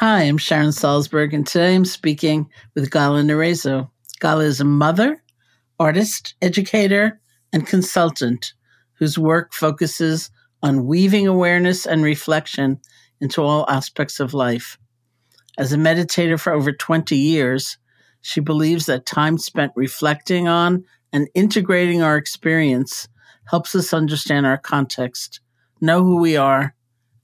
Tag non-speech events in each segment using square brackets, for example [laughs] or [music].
Hi, I'm Sharon Salzberg, and today I'm speaking with Gala Narezo. Gala is a mother, artist, educator, and consultant whose work focuses on weaving awareness and reflection into all aspects of life. As a meditator for over 20 years, she believes that time spent reflecting on and integrating our experience helps us understand our context, know who we are,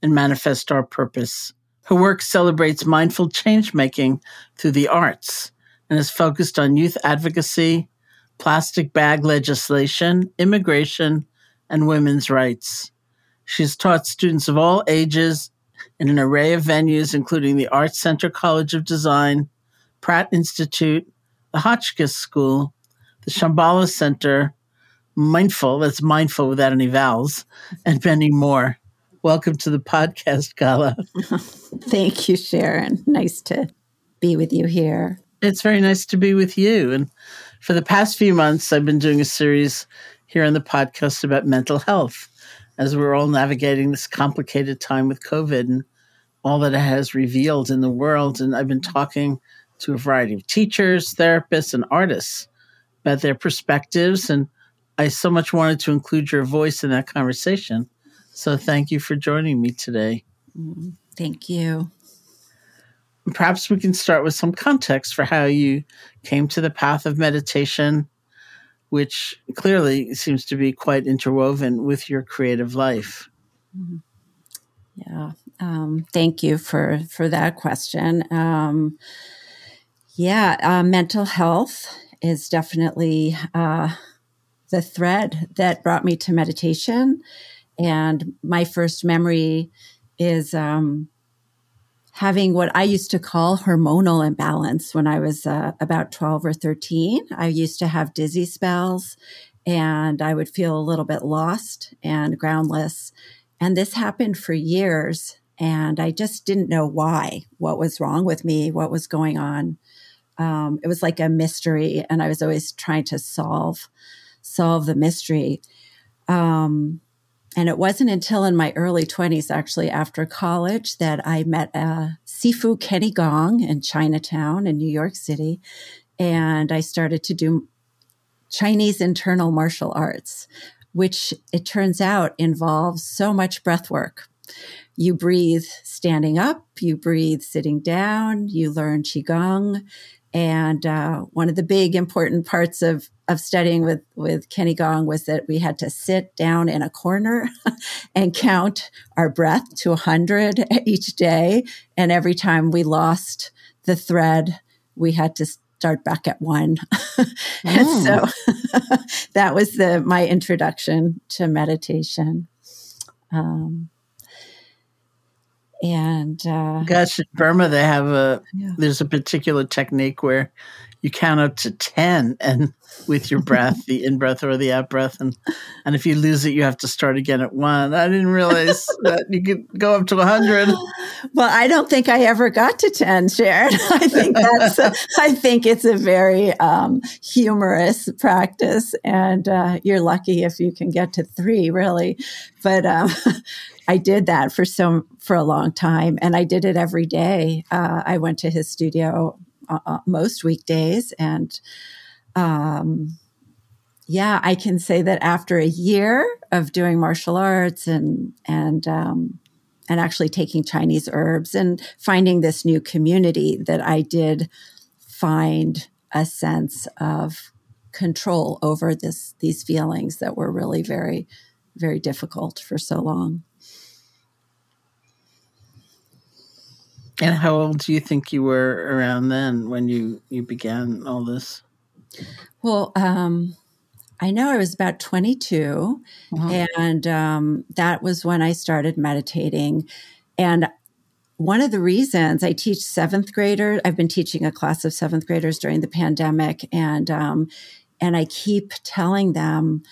and manifest our purpose. Her work celebrates mindful change making through the arts and is focused on youth advocacy, plastic bag legislation, immigration, and women's rights. She's taught students of all ages in an array of venues, including the Arts Center College of Design, Pratt Institute, the Hotchkiss School, the Shambhala Center, Mindful, that's mindful without any vowels, and many more. Welcome to the podcast, Gala. [laughs] Thank you, Sharon. Nice to be with you here. It's very nice to be with you. And for the past few months, I've been doing a series here on the podcast about mental health as we're all navigating this complicated time with COVID and all that it has revealed in the world. And I've been talking to a variety of teachers, therapists, and artists about their perspectives. And I so much wanted to include your voice in that conversation. So thank you for joining me today. Mm, thank you. Perhaps we can start with some context for how you came to the path of meditation, which clearly seems to be quite interwoven with your creative life. Mm-hmm. Yeah, um, thank you for for that question. Um, yeah, uh, mental health is definitely uh, the thread that brought me to meditation and my first memory is um, having what I used to call hormonal imbalance when I was uh, about 12 or 13. I used to have dizzy spells and I would feel a little bit lost and groundless. And this happened for years. And I just didn't know why, what was wrong with me, what was going on. Um, it was like a mystery, and I was always trying to solve solve the mystery. Um, and it wasn't until in my early 20s, actually, after college, that I met uh, Sifu Kenny Gong in Chinatown in New York City. And I started to do Chinese internal martial arts, which it turns out involves so much breath work. You breathe standing up, you breathe sitting down, you learn Qigong, and uh, one of the big important parts of of studying with with Kenny Gong was that we had to sit down in a corner [laughs] and count our breath to 100 [laughs] each day and every time we lost the thread we had to start back at 1 [laughs] and so mm. that was the my introduction to meditation um, and uh, gosh in burma they have a yeah. there's a particular technique where you count up to 10 and with your breath the in breath or the out breath and and if you lose it you have to start again at one. I didn't realize [laughs] that you could go up to 100 well i don't think i ever got to 10 sharon. [laughs] I think that's a, [laughs] i think it's a very um, humorous practice and uh, you're lucky if you can get to three really. But um, I did that for so for a long time, and I did it every day. Uh, I went to his studio uh, most weekdays, and um, yeah, I can say that after a year of doing martial arts and and um, and actually taking Chinese herbs and finding this new community, that I did find a sense of control over this these feelings that were really very very difficult for so long. And how old do you think you were around then when you you began all this? Well, um, I know I was about 22, uh-huh. and um, that was when I started meditating. And one of the reasons I teach seventh graders, I've been teaching a class of seventh graders during the pandemic, and um, and I keep telling them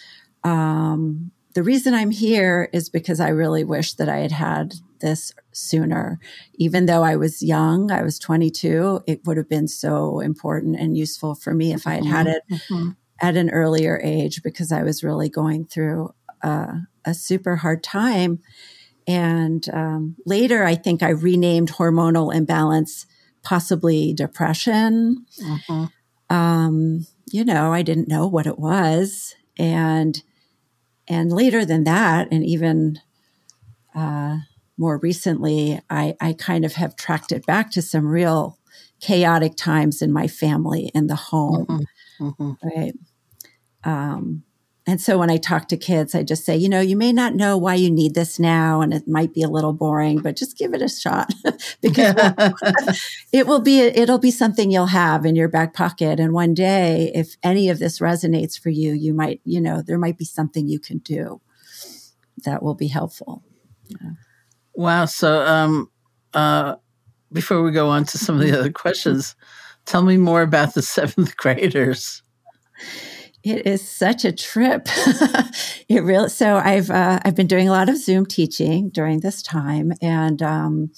um, the reason I'm here is because I really wish that I had had this sooner. Even though I was young, I was 22, it would have been so important and useful for me if I had had it mm-hmm. at an earlier age because I was really going through a, a super hard time. And um, later, I think I renamed hormonal imbalance possibly depression. Mm-hmm. Um, you know, I didn't know what it was. And and later than that, and even uh, more recently, I, I kind of have tracked it back to some real chaotic times in my family in the home. Mm-hmm. Mm-hmm. Right. Um, and so when I talk to kids, I just say, you know, you may not know why you need this now, and it might be a little boring, but just give it a shot [laughs] because [laughs] it will be it'll be something you'll have in your back pocket. And one day, if any of this resonates for you, you might, you know, there might be something you can do that will be helpful. Yeah. Wow. So, um, uh, before we go on to some of the other questions, tell me more about the seventh [laughs] graders. It is such a trip. [laughs] it really. So I've uh, I've been doing a lot of Zoom teaching during this time, and um,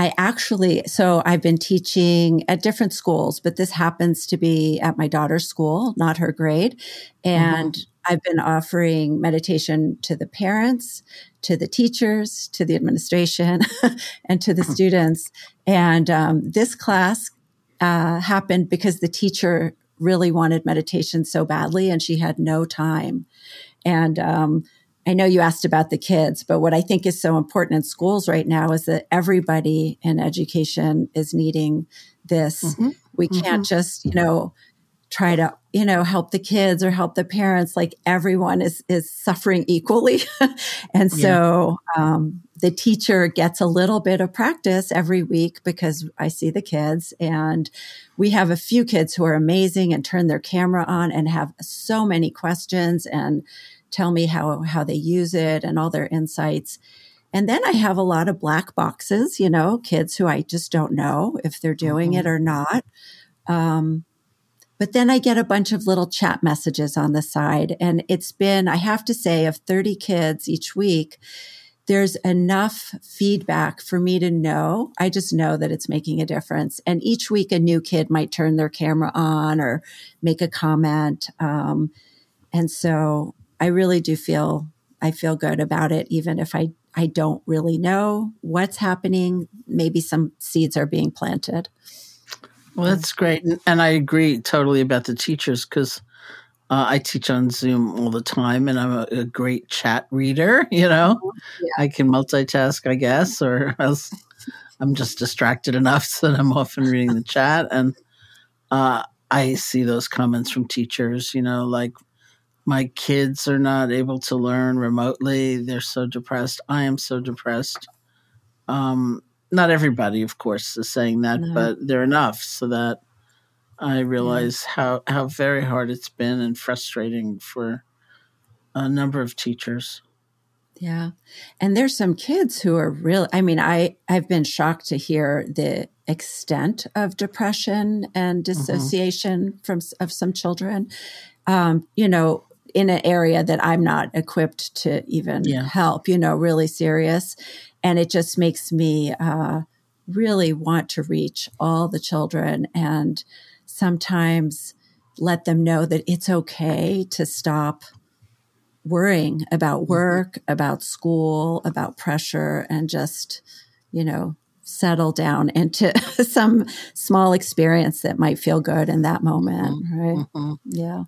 I actually so I've been teaching at different schools, but this happens to be at my daughter's school, not her grade, and. Mm-hmm. I've been offering meditation to the parents, to the teachers, to the administration, [laughs] and to the mm-hmm. students. And um, this class uh, happened because the teacher really wanted meditation so badly and she had no time. And um, I know you asked about the kids, but what I think is so important in schools right now is that everybody in education is needing this. Mm-hmm. We can't mm-hmm. just, you know, try to you know help the kids or help the parents like everyone is is suffering equally [laughs] and so yeah. um, the teacher gets a little bit of practice every week because i see the kids and we have a few kids who are amazing and turn their camera on and have so many questions and tell me how how they use it and all their insights and then I have a lot of black boxes, you know, kids who I just don't know if they're doing mm-hmm. it or not. Um, but then I get a bunch of little chat messages on the side. And it's been, I have to say, of 30 kids each week, there's enough feedback for me to know. I just know that it's making a difference. And each week, a new kid might turn their camera on or make a comment. Um, and so I really do feel, I feel good about it, even if I, I don't really know what's happening. Maybe some seeds are being planted. Well, that's great. And I agree totally about the teachers because uh, I teach on Zoom all the time and I'm a, a great chat reader. [laughs] You know, yeah. I can multitask, I guess, or else I'm just distracted enough so [laughs] that I'm often reading the chat. And uh, I see those comments from teachers, you know, like, my kids are not able to learn remotely. They're so depressed. I am so depressed. Um, not everybody, of course, is saying that, no. but they're enough so that I realize yeah. how how very hard it's been and frustrating for a number of teachers. Yeah. And there's some kids who are real I mean, I I've been shocked to hear the extent of depression and mm-hmm. dissociation mm-hmm. from of some children. Um, you know, in an area that I'm not equipped to even yeah. help, you know, really serious. And it just makes me uh, really want to reach all the children and sometimes let them know that it's okay to stop worrying about mm-hmm. work, mm-hmm. about school, about pressure, and just, you know, settle down into [laughs] some small experience that might feel good in that moment. Mm-hmm. Right. Mm-hmm. Yeah.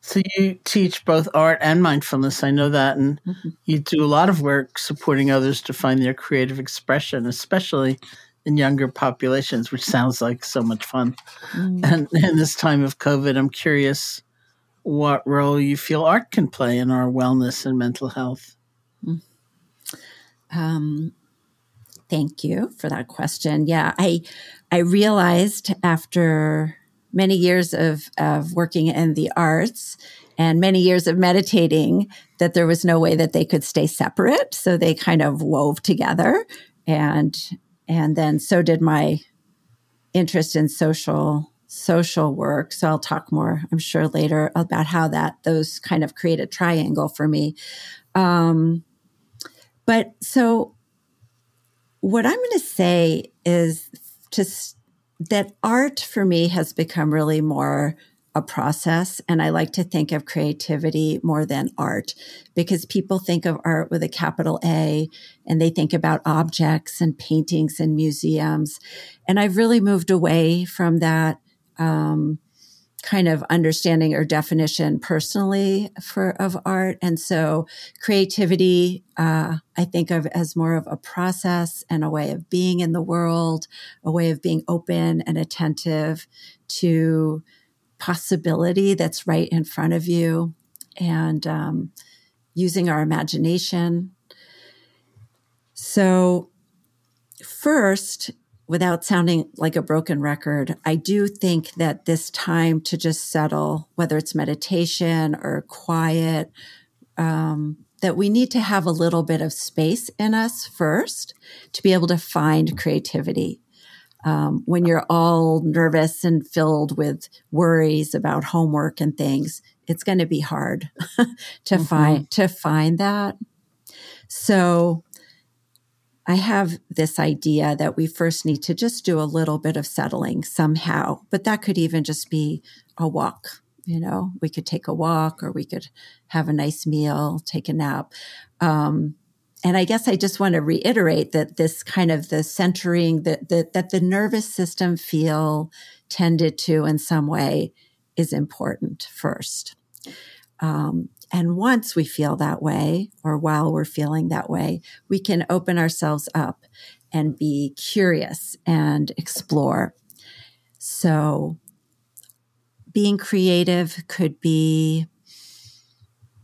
So you teach both art and mindfulness. I know that, and mm-hmm. you do a lot of work supporting others to find their creative expression, especially in younger populations, which sounds like so much fun. Mm-hmm. And [laughs] in this time of COVID, I'm curious what role you feel art can play in our wellness and mental health. Mm. Um, thank you for that question. Yeah, I I realized after many years of, of working in the arts and many years of meditating that there was no way that they could stay separate. So they kind of wove together. And and then so did my interest in social social work. So I'll talk more, I'm sure, later about how that those kind of create a triangle for me. Um, but so what I'm going to say is just that art for me has become really more a process. And I like to think of creativity more than art because people think of art with a capital A and they think about objects and paintings and museums. And I've really moved away from that. Um, kind of understanding or definition personally for of art. And so creativity uh, i think of as more of a process and a way of being in the world a way of being open and attentive to possibility that's right in front of you and um, using our imagination. So first without sounding like a broken record, I do think that this time to just settle, whether it's meditation or quiet, um, that we need to have a little bit of space in us first to be able to find creativity. Um, when you're all nervous and filled with worries about homework and things, it's going to be hard [laughs] to mm-hmm. find to find that. So I have this idea that we first need to just do a little bit of settling somehow, but that could even just be a walk. You know, we could take a walk or we could have a nice meal, take a nap. Um, and I guess I just want to reiterate that this kind of the centering that, that, that the nervous system feel tended to in some way is important first. Um, and once we feel that way, or while we're feeling that way, we can open ourselves up and be curious and explore. So, being creative could be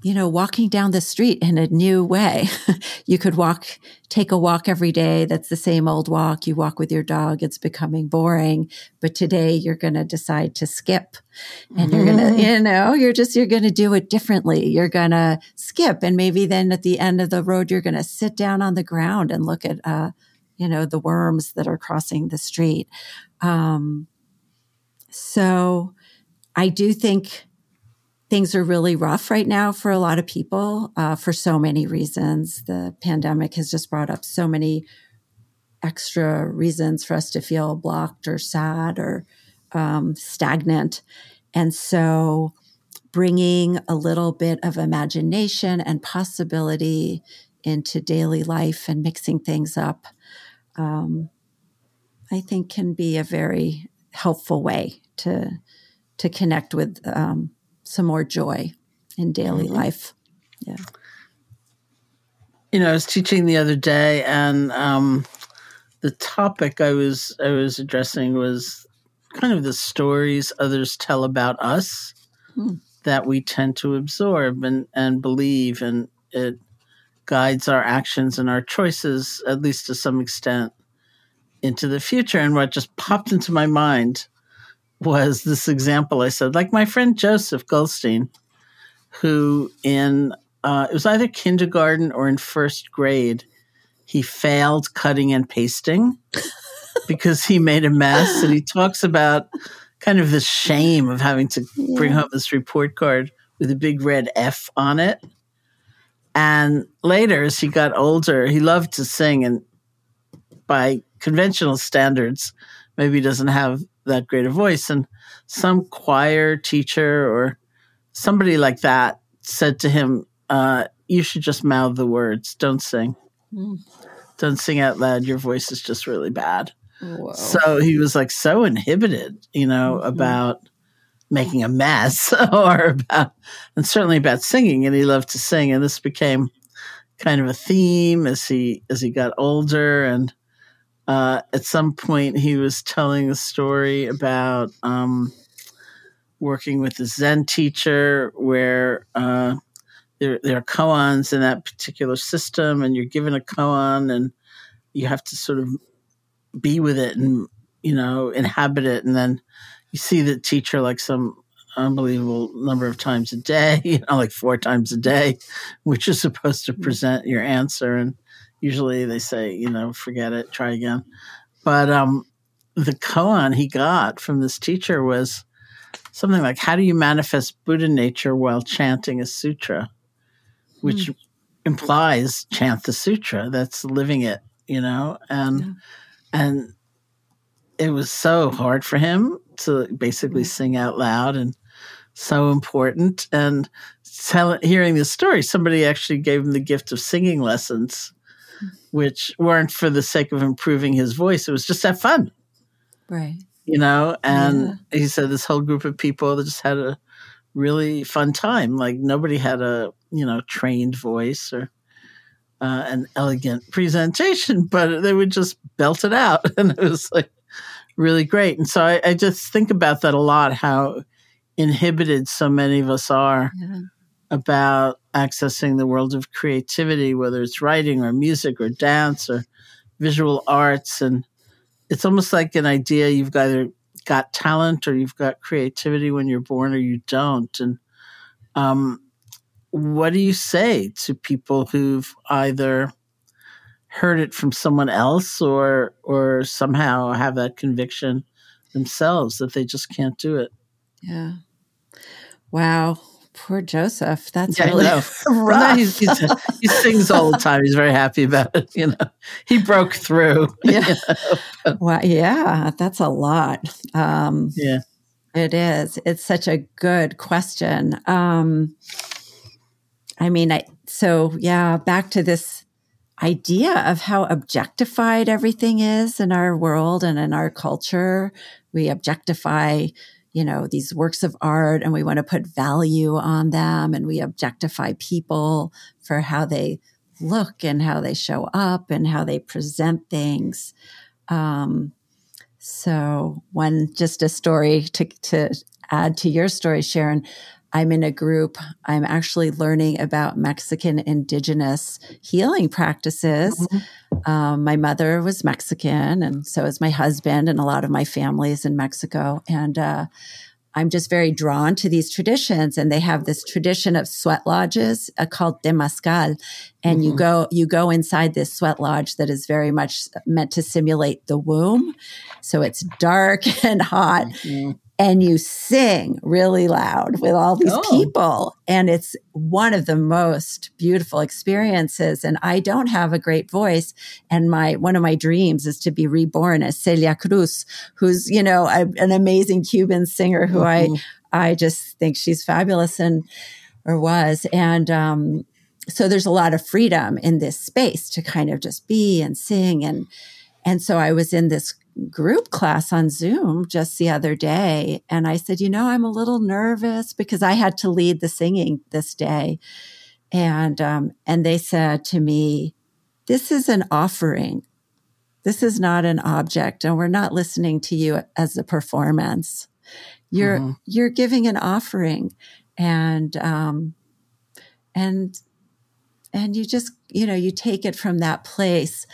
you know, walking down the street in a new way. [laughs] you could walk, take a walk every day. That's the same old walk. You walk with your dog. It's becoming boring. But today you're going to decide to skip and you're going to, mm-hmm. you know, you're just, you're going to do it differently. You're going to skip. And maybe then at the end of the road, you're going to sit down on the ground and look at, uh, you know, the worms that are crossing the street. Um, so I do think things are really rough right now for a lot of people uh, for so many reasons. The pandemic has just brought up so many extra reasons for us to feel blocked or sad or um, stagnant. And so, bringing a little bit of imagination and possibility into daily life and mixing things up, um, I think, can be a very helpful way to to connect with um, some more joy in daily mm-hmm. life. Yeah. You know, I was teaching the other day, and um, the topic I was I was addressing was kind of the stories others tell about us hmm. that we tend to absorb and, and believe, and it guides our actions and our choices, at least to some extent, into the future. And what just popped into my mind was this example I said, like my friend Joseph Goldstein, who in uh, it was either kindergarten or in first grade, he failed cutting and pasting [laughs] because he made a mess. And he talks about kind of the shame of having to yeah. bring home this report card with a big red F on it. And later, as he got older, he loved to sing. And by conventional standards, maybe doesn't have that great a voice. And some choir teacher or somebody like that said to him, uh, You should just mouth the words, don't sing. Mm. Don't sing out loud. Your voice is just really bad. Whoa. So he was like so inhibited, you know, mm-hmm. about making a mess [laughs] or about, and certainly about singing. And he loved to sing. And this became kind of a theme as he as he got older and uh, at some point he was telling a story about um, working with a Zen teacher where uh, there, there are koans in that particular system, and you're given a koan and you have to sort of be with it and you know inhabit it, and then you see the teacher like some unbelievable number of times a day, [laughs] you know, like four times a day, which is supposed to present your answer. And usually they say, you know, forget it, try again. But um, the koan he got from this teacher was something like, How do you manifest Buddha nature while chanting a sutra? Which mm. implies chant the sutra. That's living it, you know? And, yeah. and, it was so hard for him to basically mm-hmm. sing out loud and so important. And tell, hearing this story, somebody actually gave him the gift of singing lessons, which weren't for the sake of improving his voice. It was just have fun. Right. You know, and yeah. he said this whole group of people that just had a really fun time. Like nobody had a, you know, trained voice or uh, an elegant presentation, [laughs] but they would just belt it out. [laughs] And it was like, really great. And so I, I, just think about that a lot, how inhibited so many of us are yeah. About accessing the world of creativity, whether it's writing or music or dance or visual arts. And it's almost like an idea you've either got talent or you've got creativity when you're born or you don't. And um, what do you say to people who've either heard it from someone else or or somehow have that conviction themselves that they just can't do it. Yeah. Wow. Poor Joseph. That's yeah, really [laughs] rough. Well, he's, he's, he sings all the time. He's very happy about it. You know, he broke through. [laughs] Yeah. You know? Well, yeah, that's a lot. Um, yeah, it is. It's such a good question. Um, I mean, I so yeah. Back to this idea of how objectified everything is in our world and in our culture. We objectify, you know, these works of art and we want to put value on them and we objectify people for how they look and how they show up and how they present things. Um, so one, just a story to, to add to your story, Sharon. I'm in a group. I'm actually learning about Mexican indigenous healing practices. Mm-hmm. Um, my mother was Mexican, and so is my husband, and a lot of my family is in Mexico. And uh, I'm just very drawn to these traditions. And they have this tradition of sweat lodges uh, called Temazcal, and mm-hmm. you go you go inside this sweat lodge that is very much meant to simulate the womb. So it's dark [laughs] and hot. Mm-hmm and you sing really loud with all these oh. people. And it's one of the most beautiful experiences. And I don't have a great voice. And my, one of my dreams is to be reborn as Celia Cruz, who's, you know, a, an amazing Cuban singer who mm-hmm. I, I just think she's fabulous and, or was. And, um, so there's a lot of freedom in this space to kind of just be and sing and, and so I was in this group class on Zoom just the other day. And I said, you know, I'm a little nervous because I had to lead the singing this day. And, um, and they said to me, this is an offering. This is not an object. And we're not listening to you as a performance. You're, mm-hmm. you're giving an offering and, um, and, and you just, you know, you take it from that place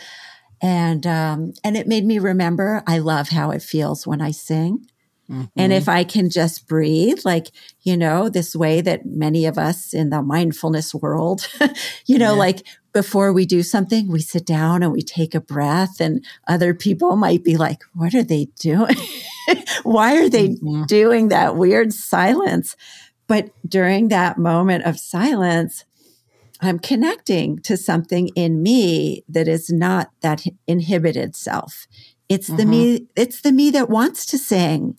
and um, and it made me remember I love how it feels when I sing. Mm-hmm. And if I can just breathe, like, you know, this way that many of us in the mindfulness world, [laughs] you know, yeah. like before we do something, we sit down and we take a breath, and other people might be like, what are they doing? [laughs] Why are they mm-hmm. doing that weird silence? But during that moment of silence, I'm connecting to something in me that is not that inhibited self. It's mm-hmm. the me, it's the me that wants to sing.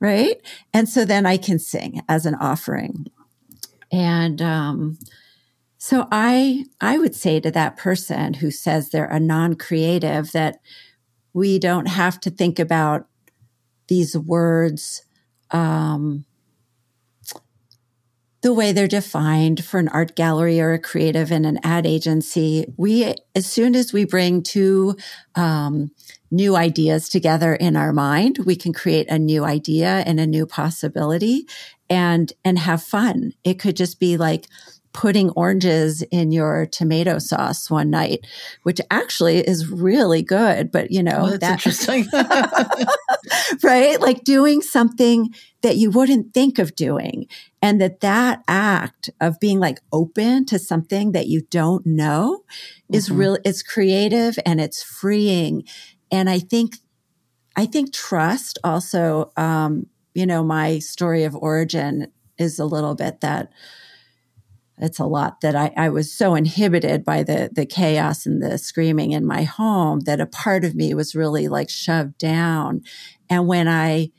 Right. And so then I can sing as an offering. And, um, so I, I would say to that person who says they're a non-creative that we don't have to think about these words, um, the way they're defined for an art gallery or a creative in an ad agency. We, as soon as we bring two um, new ideas together in our mind, we can create a new idea and a new possibility and and have fun. It could just be like putting oranges in your tomato sauce one night, which actually is really good. But you know, oh, that's [laughs] interesting. [laughs] right? Like doing something that you wouldn't think of doing. And that that act of being like open to something that you don't know mm-hmm. is real, it's creative and it's freeing. And I think, I think trust also, um, you know, my story of origin is a little bit that, it's a lot that I, I was so inhibited by the the chaos and the screaming in my home that a part of me was really like shoved down. And when I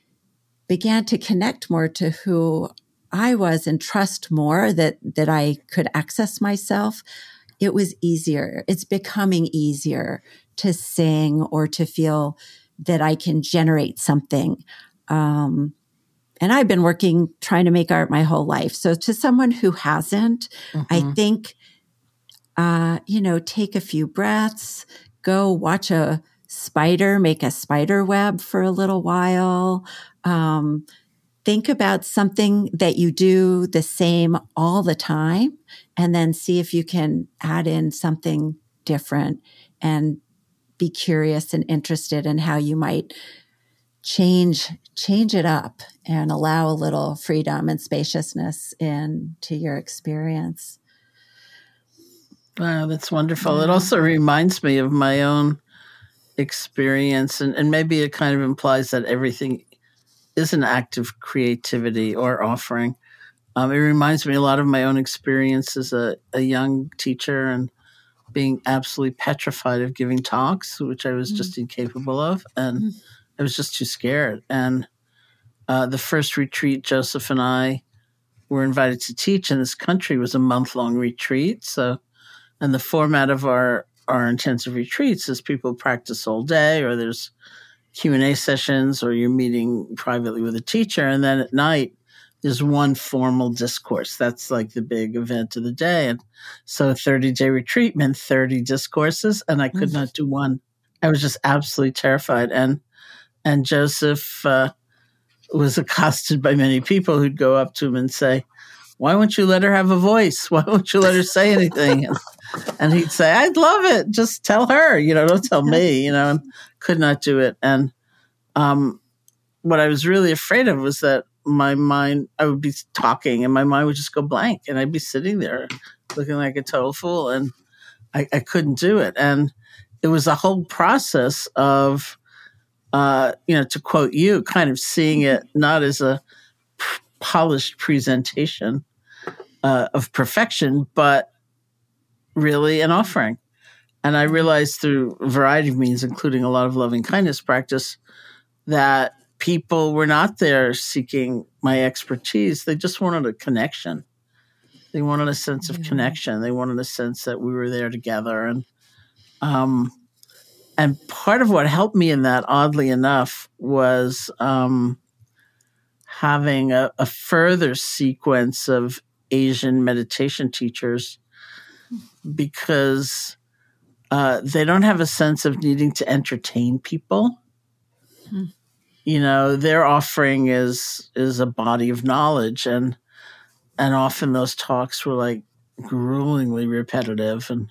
began to connect more to who I was and trust more that that I could access myself, it was easier. It's becoming easier to sing or to feel that I can generate something. Um, and I've been working trying to make art my whole life. So to someone who hasn't, mm-hmm. I think, uh, you know, take a few breaths, go watch a spider make a spider web for a little while. Um, think about something that you do the same all the time and then see if you can add in something different and be curious and interested in how you might change change it up and allow a little freedom and spaciousness into your experience. Wow, that's wonderful. It also reminds me of my own experience, and, and maybe it kind of implies that everything is an act of creativity or offering. Um, it reminds me a lot of my own experience as a, a young teacher and being absolutely petrified of giving talks, which I was mm. just incapable of. And mm. I was just too scared. And uh, the first retreat Joseph and I were invited to teach in this country was a month long retreat. So, and the format of our our intensive retreats is people practice all day, or there's Q and A sessions, or you're meeting privately with a teacher, and then at night there's one formal discourse. That's like the big event of the day. And so, a 30 day retreat meant 30 discourses, and I could mm-hmm. not do one. I was just absolutely terrified. And and Joseph. Uh, was accosted by many people who'd go up to him and say, why won't you let her have a voice? [laughs] Why won't you let her say anything? And, and, he'd say, I'd love it. Just tell her, you know, don't tell me, you know, and could not do it. And um, what I was really afraid of was that my mind, I would be talking and my mind would just go blank and I'd be sitting there looking like a total fool and I, I couldn't do it. And it was a whole process of uh, you know, to quote you, kind of seeing it not as a p- polished presentation uh, of perfection, but really an offering. And I realized through a variety of means, including a lot of loving kindness practice, that people were not there seeking my expertise. They just wanted a connection. They wanted a sense of connection. They wanted a sense that we were there together. And um, and part of what helped me in that, oddly enough, was um, having a, a, further sequence of Asian meditation teachers because uh, they don't have a sense of needing to entertain people. Hmm. You know, their offering is is a body of knowledge, and and often those talks were like gruelingly repetitive, and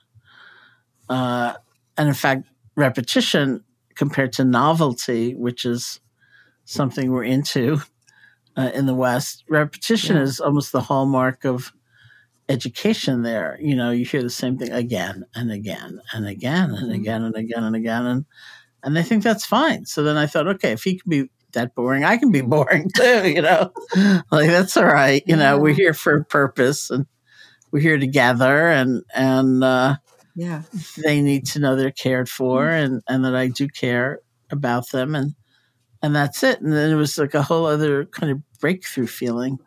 uh, and in fact, repetition compared to novelty, which is something we're into uh, in the West. Repetition yeah. is almost the hallmark of education there. You know, you hear the same thing again and again and again and mm-hmm. again and again and again. And, and I think that's fine. So then I thought, okay, if he can be that boring, I can be [laughs] boring too, you know, like that's all right. You know, we're here for a purpose and we're here together and, and, uh, yeah they need to know they're cared for mm-hmm. and and that i do care about them and and that's it and then it was like a whole other kind of breakthrough feeling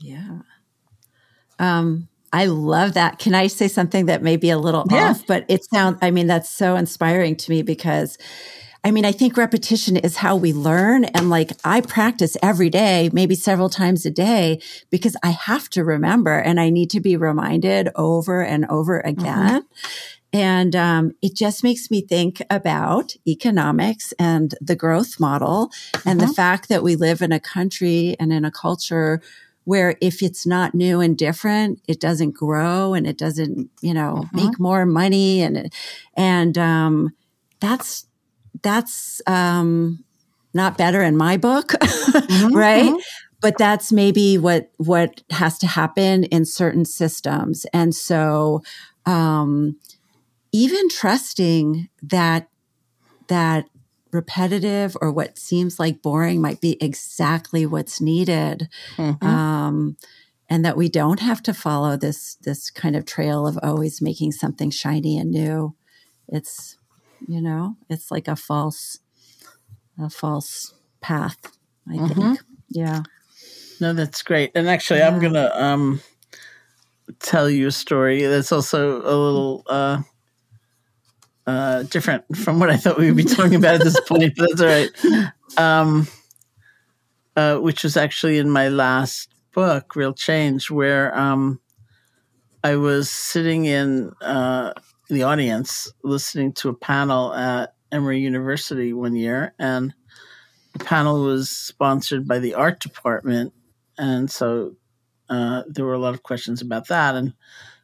yeah um I love that. Can I say something that may be a little yeah. off, but it sounds, I mean, that's so inspiring to me because I mean, I think repetition is how we learn. And like I practice every day, maybe several times a day, because I have to remember and I need to be reminded over and over mm-hmm. again. Mm-hmm. And um, it just makes me think about economics and the growth model and mm-hmm. the fact that we live in a country and in a culture where if it's not new and different, it doesn't grow and it doesn't, you know, Mhm. make more money. And, and, um, that's, that's, um, not better in my book. [laughs] Mhm, right mhm. but that's maybe what what has to happen in certain systems and so um even trusting that that repetitive or what seems like boring might be exactly what's needed Mhm. um and that we don't have to follow this this kind of trail of always making something shiny and new it's you know it's like a false a false path i Mhm. think yeah No, that's great. And actually, I'm gonna um, tell you a story that's also a little uh, uh, different from what I thought we would be talking about at this [laughs] point. But that's all right. Um, uh, which was actually in my last book, Real Change, where um, I was sitting in uh, the audience listening to a panel at Emory University one year, and the panel was sponsored by the art department and so uh, there were a lot of questions about that. And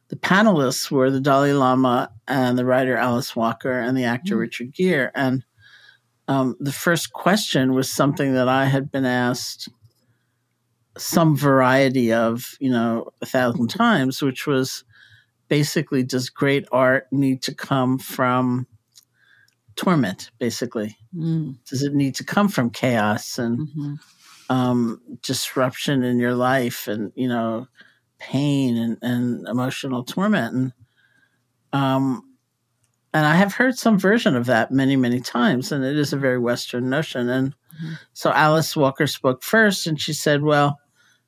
the panelists were the Dalai Lama and the writer Alice Walker and the actor Mm. Richard Gere. And um, the first question was something that I had been asked some variety of, you know, a thousand times, which was basically, does great art need to come from torment, basically? Mm, Does it need to come from chaos and mhm. um, disruption in your life and you know pain and, and emotional torment and um, and I have heard some version of that many many times and it is a very Western notion and Mhm. so Alice Walker spoke first and she said well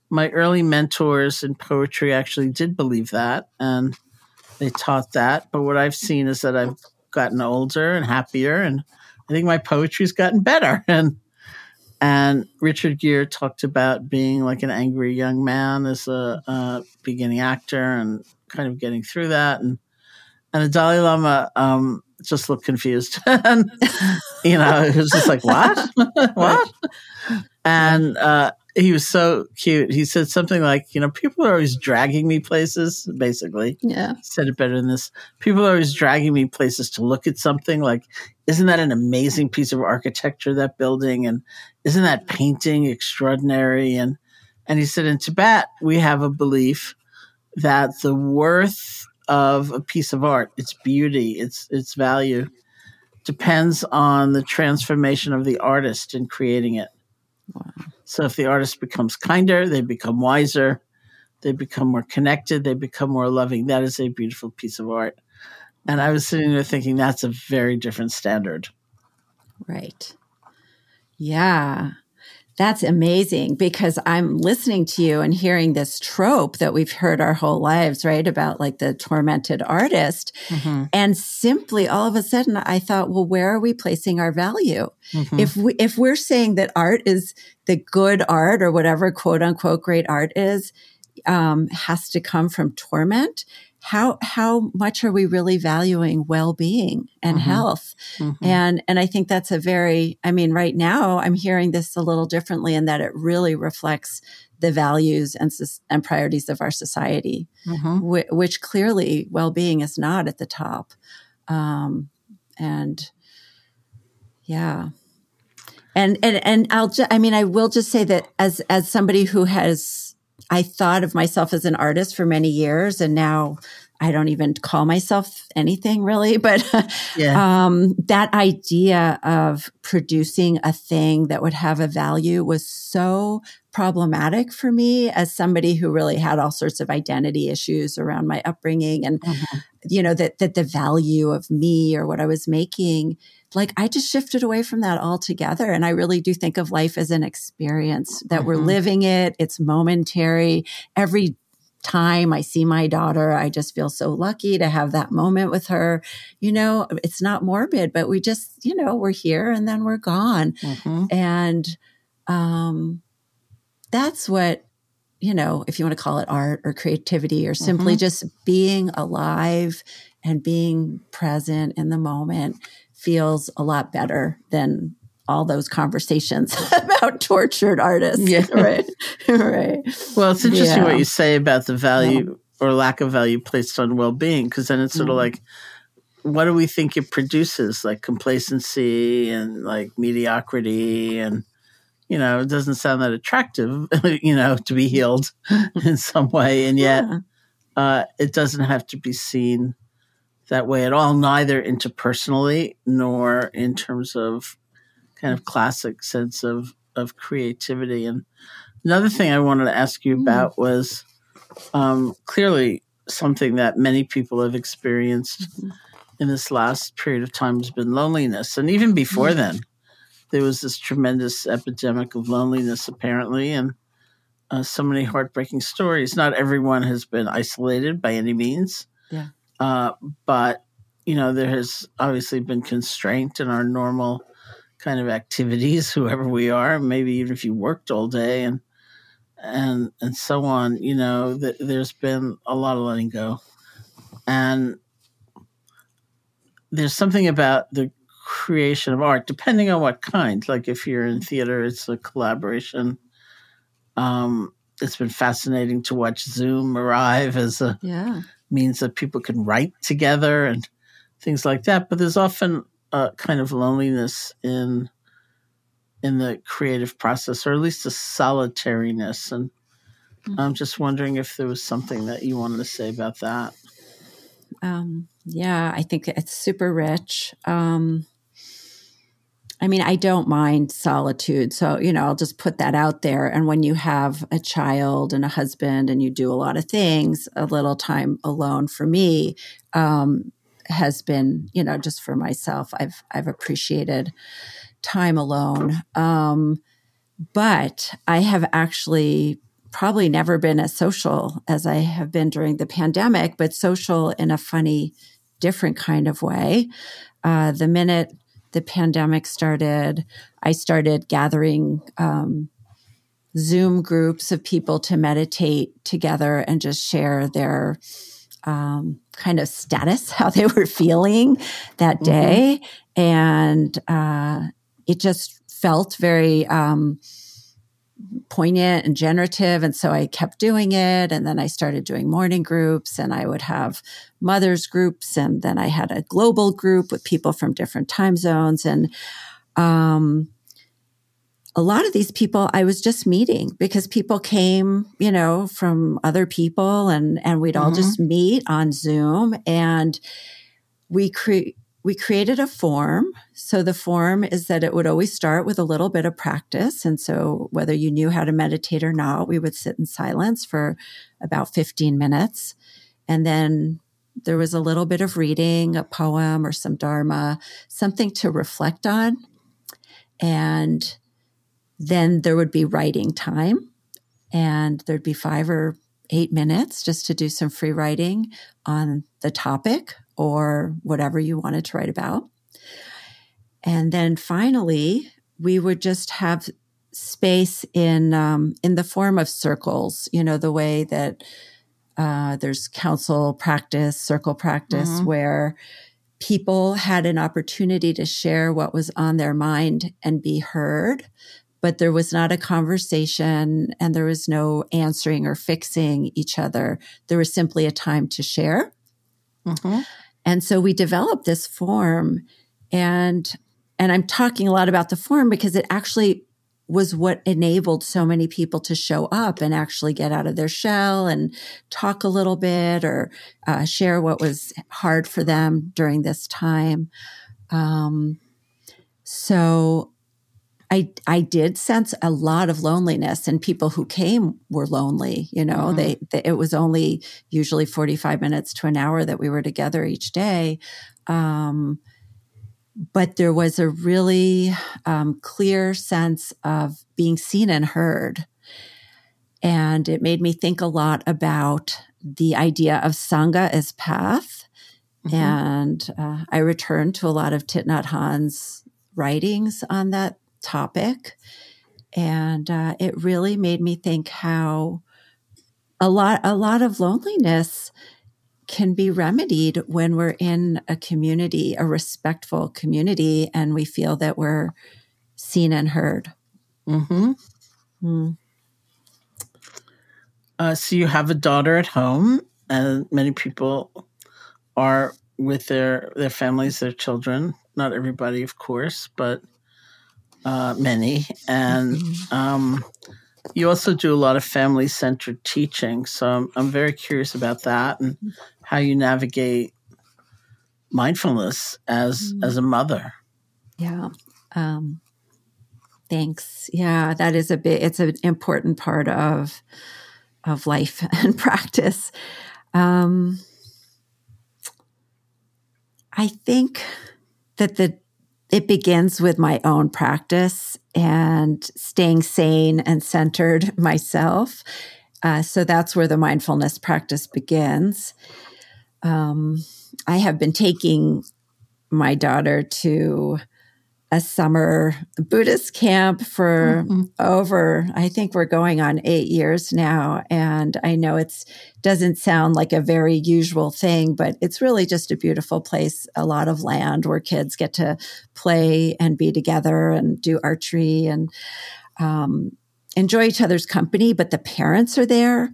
my early mentors in poetry actually did believe that and they taught that but what I've seen is that I've gotten older and happier and I think my poetry's gotten better [laughs] and and Richard Gere talked about being like an angry young man as a, uh beginning actor and kind of getting through that. And and the Dalai Lama um, just looked confused, [laughs] and you know, it was just like, "What? [laughs] what?" And uh, he was so cute. He said something like, "You know, people are always dragging me places." Basically, Yeah. said it better than this. People are always dragging me places to look at something. Like, isn't that an amazing piece of architecture? That building, and isn't that painting extraordinary? And and he said in Tibet we have a belief that the worth of a piece of art, its beauty, its its value, depends on the transformation of the artist in creating it. Wow. So if the artist becomes kinder, they become wiser, they become more connected, they become more loving. That is a beautiful piece of art. And I was sitting there thinking that's a very different standard. Right. Yeah. That's amazing because I'm listening to you and hearing this trope that we've heard our whole lives, right? About like the tormented artist. And simply all of a sudden I thought, well, where are we placing our value? Mhm. If we if we're saying that art is the good art or whatever quote unquote great art is, um, has to come from torment, how how much are we really valuing well-being and Mhm. health? Mhm. And and I think that's a very I mean right now I'm hearing this a little differently in that it really reflects the values and and priorities of our society, Mhm. whi- which clearly well-being is not at the top. Um, and yeah. And and and I'll ju- I mean I will just say that as as somebody who has I thought of myself as an artist for many years and now I don't even call myself anything really, [laughs] but Yeah. um, that idea of producing a thing that would have a value was so problematic for me as somebody who really had all sorts of identity issues around my upbringing and Mhm. you know that that the value of me or what I was making like I just shifted away from that altogether and I really do think of life as an experience that we're Mhm. living it it's momentary every time I see my daughter I just feel so lucky to have that moment with her you know it's not morbid but we just you know we're here and then we're gone Mhm. and um that's what you know if you want to call it art or creativity or simply Mhm. just being alive and being present in the moment feels a lot better than all those conversations [laughs] about tortured artists. Yeah. [laughs] Right. right. Well, it's interesting Yeah. what you say about the value or lack of value placed on well being, because then it's sort of Mhm. like, what do we think it produces? Like complacency and like mediocrity. And, you know, it doesn't sound that attractive, [laughs] you know, to be healed [laughs] in some way. And yet, Yeah. uh, it doesn't have to be seen that way at all, neither interpersonally nor in terms of kind of classic sense of, of creativity. And another thing I wanted to ask you Mm. about was um, clearly something that many people have experienced Mhm. in this last period of time has been loneliness. And even before then, there was this tremendous epidemic of loneliness, apparently, and uh, so many heartbreaking stories. Not everyone has been isolated by any means. Yeah. Uh, but, you know, there has obviously been constraint in our normal kind of activities, [laughs] whoever we are, maybe even if you worked all day and and and so on, you know, th- there's been a lot of letting go. And there's something about the creation of art, depending on what kind. Like if you're in theater, it's a collaboration. Um, it's been fascinating to watch Zoom arrive as a Yeah. means that people can write together and things like that. But there's often a kind of loneliness in in the creative process, or at least a solitariness. And Mhm. I'm just wondering if there was something that you wanted to say about that. Um, yeah, I think it's super rich. Um, I mean, I don't mind solitude. So, you know, I'll just put that out there. And when you have a child and a husband and you do a lot of things, a little time alone for me um, has been, you know, just for myself. I've I've appreciated time alone. Um, but I have actually probably never been as social as I have been during the pandemic, but social in a funny, different kind of way. Uh, the minute the pandemic started, I started gathering um, Zoom groups of people to meditate together and just share their um, kind of status, [laughs] how they were feeling that Mhm. day. And uh, it just felt very um, poignant and generative. And so I kept doing it. And then I started doing morning groups and I would have mothers groups. And then I had a global group with people from different time zones. And um, a lot of these people I was just meeting because people came, you know, from other people and, and we'd all Mhm. just meet on Zoom and we create, we created a form. So the form is that it would always start with a little bit of practice. And so whether you knew how to meditate or not, we would sit in silence for about 15 minutes. And then there was a little bit of reading, a poem or some dharma, something to reflect on. And then there would be writing time. And there'd be five or eight minutes just to do some free writing on the topic or whatever you wanted to write about. And then finally, we would just have space in um, in the form of circles. You know, the way that uh, there's council practice, circle practice, Mhm. where people had an opportunity to share what was on their mind and be heard. But there was not a conversation and there was no answering or fixing each other. There was simply a time to share. Mm-hmm. And so we developed this form and and I'm talking a lot about the form because it actually was what enabled so many people to show up and actually get out of their shell and talk a little bit or uh, share what was hard for them during this time. Um, so I I did sense a lot of loneliness, and people who came were lonely. You know, Mhm. they, they it was only usually forty five minutes to an hour that we were together each day. Um, but there was a really um, clear sense of being seen and heard. And it made me think a lot about the idea of Sangha as path. Mhm. And uh, I returned to a lot of Thich Nhat Hanh's writings on that topic. And uh, it really made me think how a lot, a lot of loneliness can be remedied when we're in a community, a respectful community, and we feel that we're seen and heard. Mm-hmm. Mm. Uh, so you have a daughter at home, and many people are with their their families, their children. Not everybody, of course, but uh, many. And um, you also do a lot of family centered teaching. So I'm, I'm very curious about that and how you navigate mindfulness as as a mother. Yeah. Um, thanks. Yeah, that is a bit. It's an important part of of life [laughs] and practice. Um, I think that the it begins with my own practice and staying sane and centered myself. Uh, so that's where the mindfulness practice begins. Um, I have been taking my daughter to a summer Buddhist camp for mm-hmm. over, I think we're going on eight years now. And I know it's doesn't sound like a very usual thing, but it's really just a beautiful place, a lot of land where kids get to play and be together and do archery and um, enjoy each other's company. But the parents are there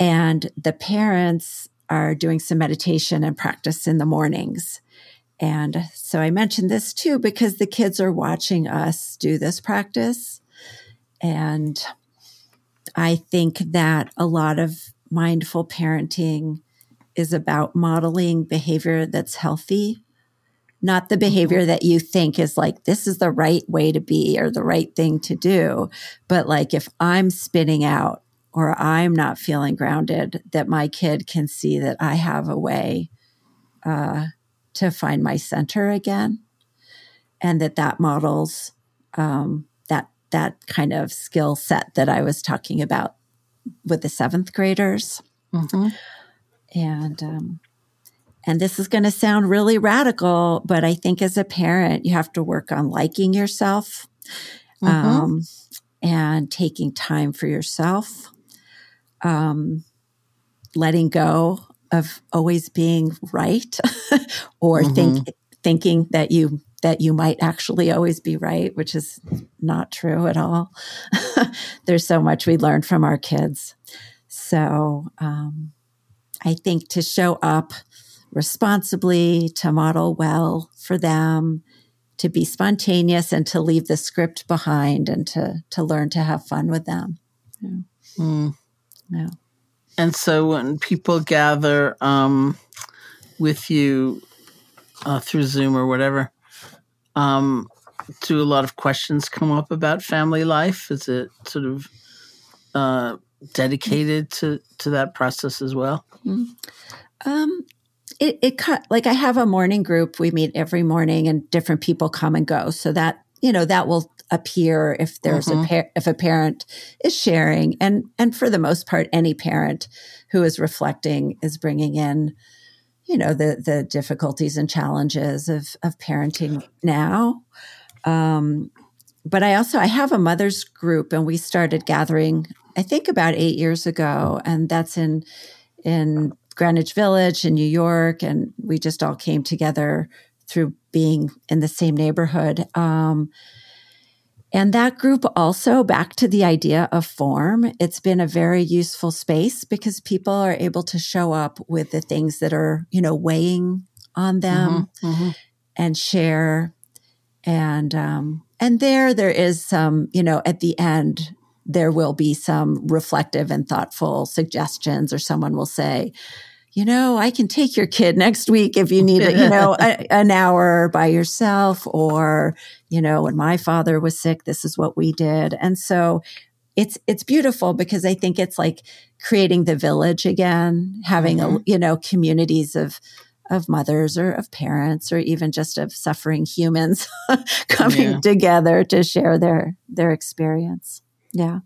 and the parents are doing some meditation and practice in the mornings. And so I mentioned this too because the kids are watching us do this practice. And I think that a lot of mindful parenting is about modeling behavior that's healthy, not the behavior that you think is like, this is the right way to be or the right thing to do. But like, if I'm spinning out or I'm not feeling grounded, that my kid can see that I have a way uh, to find my center again and that that models um, that that kind of skill set that i was talking about with the seventh graders mm-hmm. and um, and this is going to sound really radical but i think as a parent you have to work on liking yourself mm-hmm. um, and taking time for yourself um, letting go of always being right [laughs] or mm-hmm. think thinking that you that you might actually always be right, which is not true at all. [laughs] There's so much we learn from our kids. So um, I think to show up responsibly, to model well for them, to be spontaneous and to leave the script behind and to, to learn to have fun with them. Yeah. Mm. yeah. And so when people gather um, with you uh, through Zoom or whatever, um, do a lot of questions come up about family life? Is it sort of uh, dedicated to, to that process as well? Mm-hmm. Um, it, it like I have a morning group. We meet every morning, and different people come and go. So that you know that will appear if there's mm-hmm. a par- if a parent is sharing. And and for the most part any parent who is reflecting is bringing in you know the the difficulties and challenges of of parenting now. Um, but I also I have a mothers group and we started gathering I think about 8 years ago. And that's in in Greenwich Village in New York. And we just all came together through being in the same neighborhood. Um, and that group also, back to the idea of form, it's been a very useful space because people are able to show up with the things that are, you know, weighing on them mm-hmm, mm-hmm. and share. And, um, and there, there is some, you know, at the end, there will be some reflective and thoughtful suggestions, or someone will say, you know, I can take your kid next week if you need, it, you know, [laughs] a, an hour by yourself. Or, you know, when my father was sick, this is what we did. And so it's, it's beautiful because I think it's like creating the village again, having mm-hmm. a, you know, communities of, of mothers or of parents or even just of suffering humans [laughs] coming yeah. together to share their, their experience. Yeah.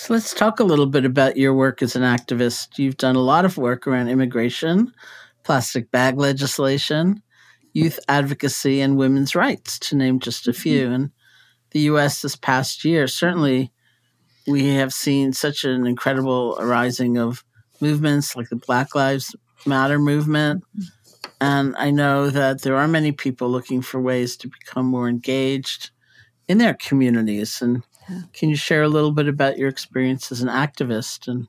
So let's talk a little bit about your work as an activist. You've done a lot of work around immigration, plastic bag legislation, youth advocacy, and women's rights, to name just a few. Mm-hmm. And the U.S. this past year, certainly we have seen such an incredible arising of movements like the Black Lives Matter movement, And I know that there are many people looking for ways to become more engaged in their communities. And can you share a little bit about your experience as an activist and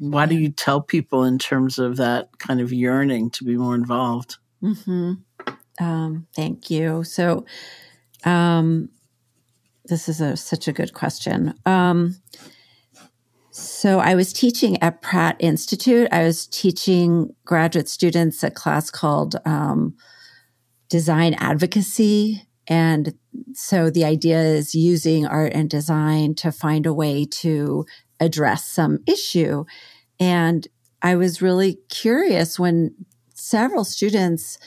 why do you tell people in terms of that kind of yearning to be more involved? Mm-hmm. Um, thank you. So, um, this is a, such a good question. Um, so, I was teaching at Pratt Institute. I was teaching graduate students a class called um, Design Advocacy. And so, the idea is using art and design to find a way to address some issue. And I was really curious when several students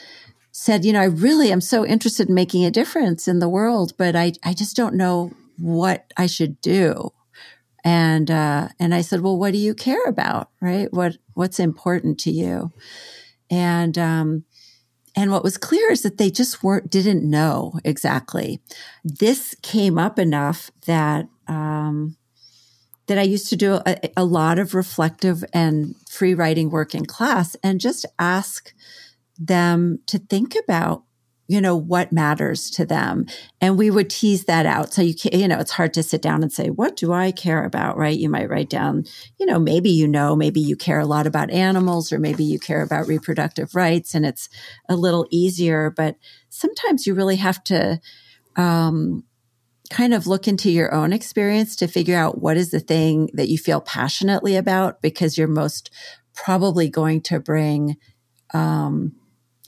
said, you know, I really am so interested in making a difference in the world, but I, I just don't know what I should do. And, uh, and I said, well, what do you care about? Right. What, what's important to you? And, um, and what was clear is that they just weren't, didn't know exactly. This came up enough that, um, that I used to do a, a, lot of reflective and free writing work in class and just ask them to think about you know what matters to them. And we would tease that out. So you can you know it's hard to sit down and say what do i care about? Right? You might write down you know maybe you know maybe you care a lot about animals or maybe you care about reproductive rights and it's a little easier. But sometimes you really have to um, kind of look into your own experience to figure out what is the thing that you feel passionately about because you're most probably going to bring um,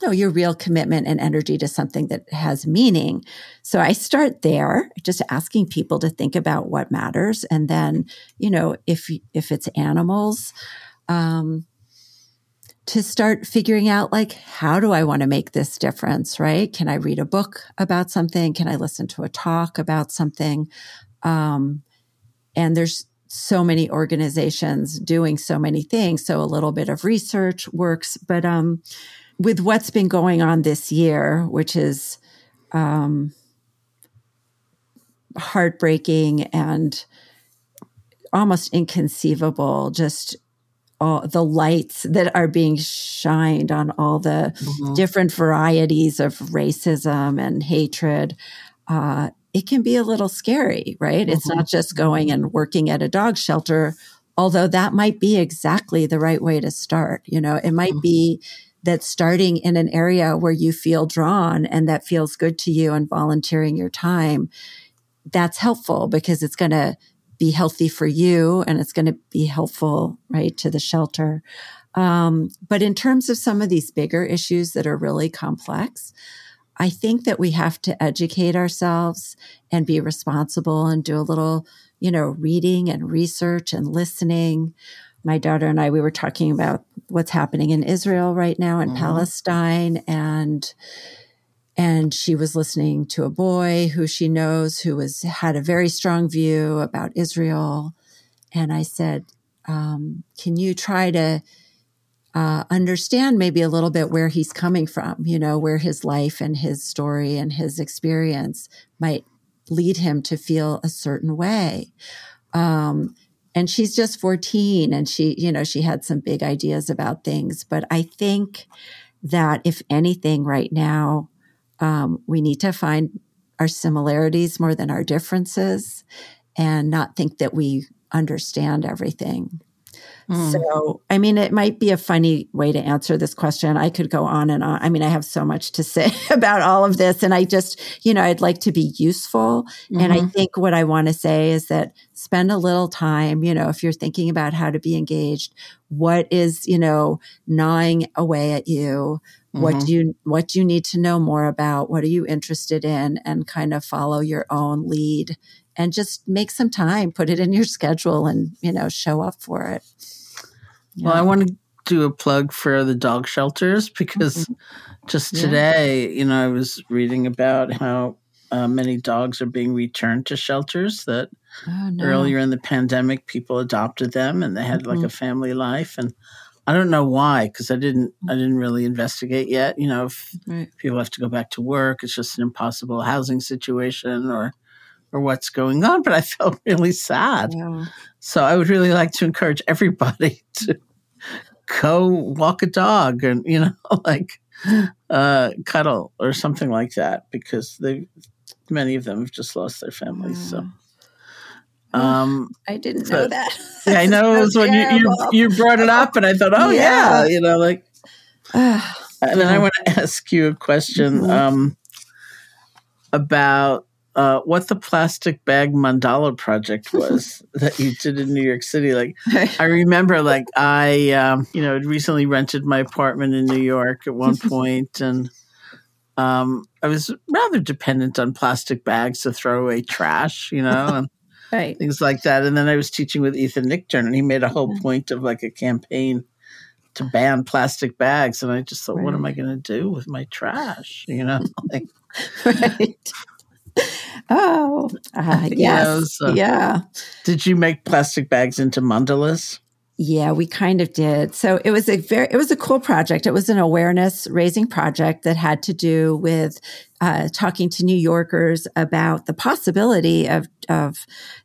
no, your real commitment and energy to something that has meaning. So I start there, just asking people to think about what matters, and then you know if if it's animals, um, to start figuring out like how do I want to make this difference? Right? Can I read a book about something? Can I listen to a talk about something? Um, and there's so many organizations doing so many things, so a little bit of research works, but um with what's been going on this year, which is um, heartbreaking and almost inconceivable, just all the lights that are being shined on all the mm-hmm. different varieties of racism and hatred. Uh, it can be a little scary, right? Mm-hmm. It's not just going and working at a dog shelter, although that might be exactly the right way to start. You know, it might mm-hmm. be that starting in an area where you feel drawn and that feels good to you and volunteering your time, that's helpful because it's going to be healthy for you and it's going to be helpful, right, to the shelter. Um, but in terms of some of these bigger issues that are really complex, I think that we have to educate ourselves and be responsible and do a little, you know, reading and research and listening my daughter and I, we were talking about what's happening in Israel right now in mm-hmm. Palestine and and she was listening to a boy who she knows who was had a very strong view about Israel. And I said, um, "Can you try to uh, understand maybe a little bit where he's coming from? You know, where his life and his story and his experience might lead him to feel a certain way." Um, and she's just 14 and she you know she had some big ideas about things. But i think that if anything right now um, we need to find our similarities more than our differences and not think that we understand everything Mm. So, I mean, it might be a funny way to answer this question. I could go on and on. I mean, I have so much to say [laughs] about all of this. And I just, you know, I'd like to be useful. Mm-hmm. And I mm-hmm. think what I want to say is that spend a little time, you know, if you're thinking about how to be engaged, what is, you know, gnawing away at you? Mm-hmm. What do you what do you need to know more about? What are you interested in? And kind of follow your own lead and just make some time, put it in your schedule and, you know, show up for it. Well, I want to do a plug for the dog shelters because mm-hmm. just today, yeah. you know, I was reading about how uh, many dogs are being returned to shelters that oh, no. earlier in the pandemic people adopted them and they had mm-hmm. like a family life and I don't know why because I didn't I didn't really investigate yet. You know, if right. people have to go back to work, it's just an impossible housing situation or or what's going on. But I felt [laughs] really sad. Yeah. So I would really like to encourage everybody [laughs] to go walk a dog and you know [laughs] like uh, cuddle or something like that because they many of them have just lost their families. So. Um, I didn't know that. yeah, I know it was when you, you, you brought it up, and I thought, oh yeah, yeah you know, like. [sighs] and then I want to ask you a question mm-hmm. um, about uh, what the plastic bag mandala project [laughs] was that you did in New York City. Like, I remember, like I, um, you know, had recently rented my apartment in New York at one [laughs] point, and um, I was rather dependent on plastic bags to throw away trash, you know, [laughs] and right. things like that. And then I was teaching with Ethan Nichtern, and he made a whole point of like a campaign to ban plastic bags. And I just thought, right. what am I going to do with my trash? You know, like. right. [laughs] Oh, uh, [laughs] yes. so yeah. Did you make plastic bags into mandalas? Yeah, we kind of did. So it was a very, it was a cool project. It was an awareness raising project that had to do with uh, talking to New Yorkers about the possibility of of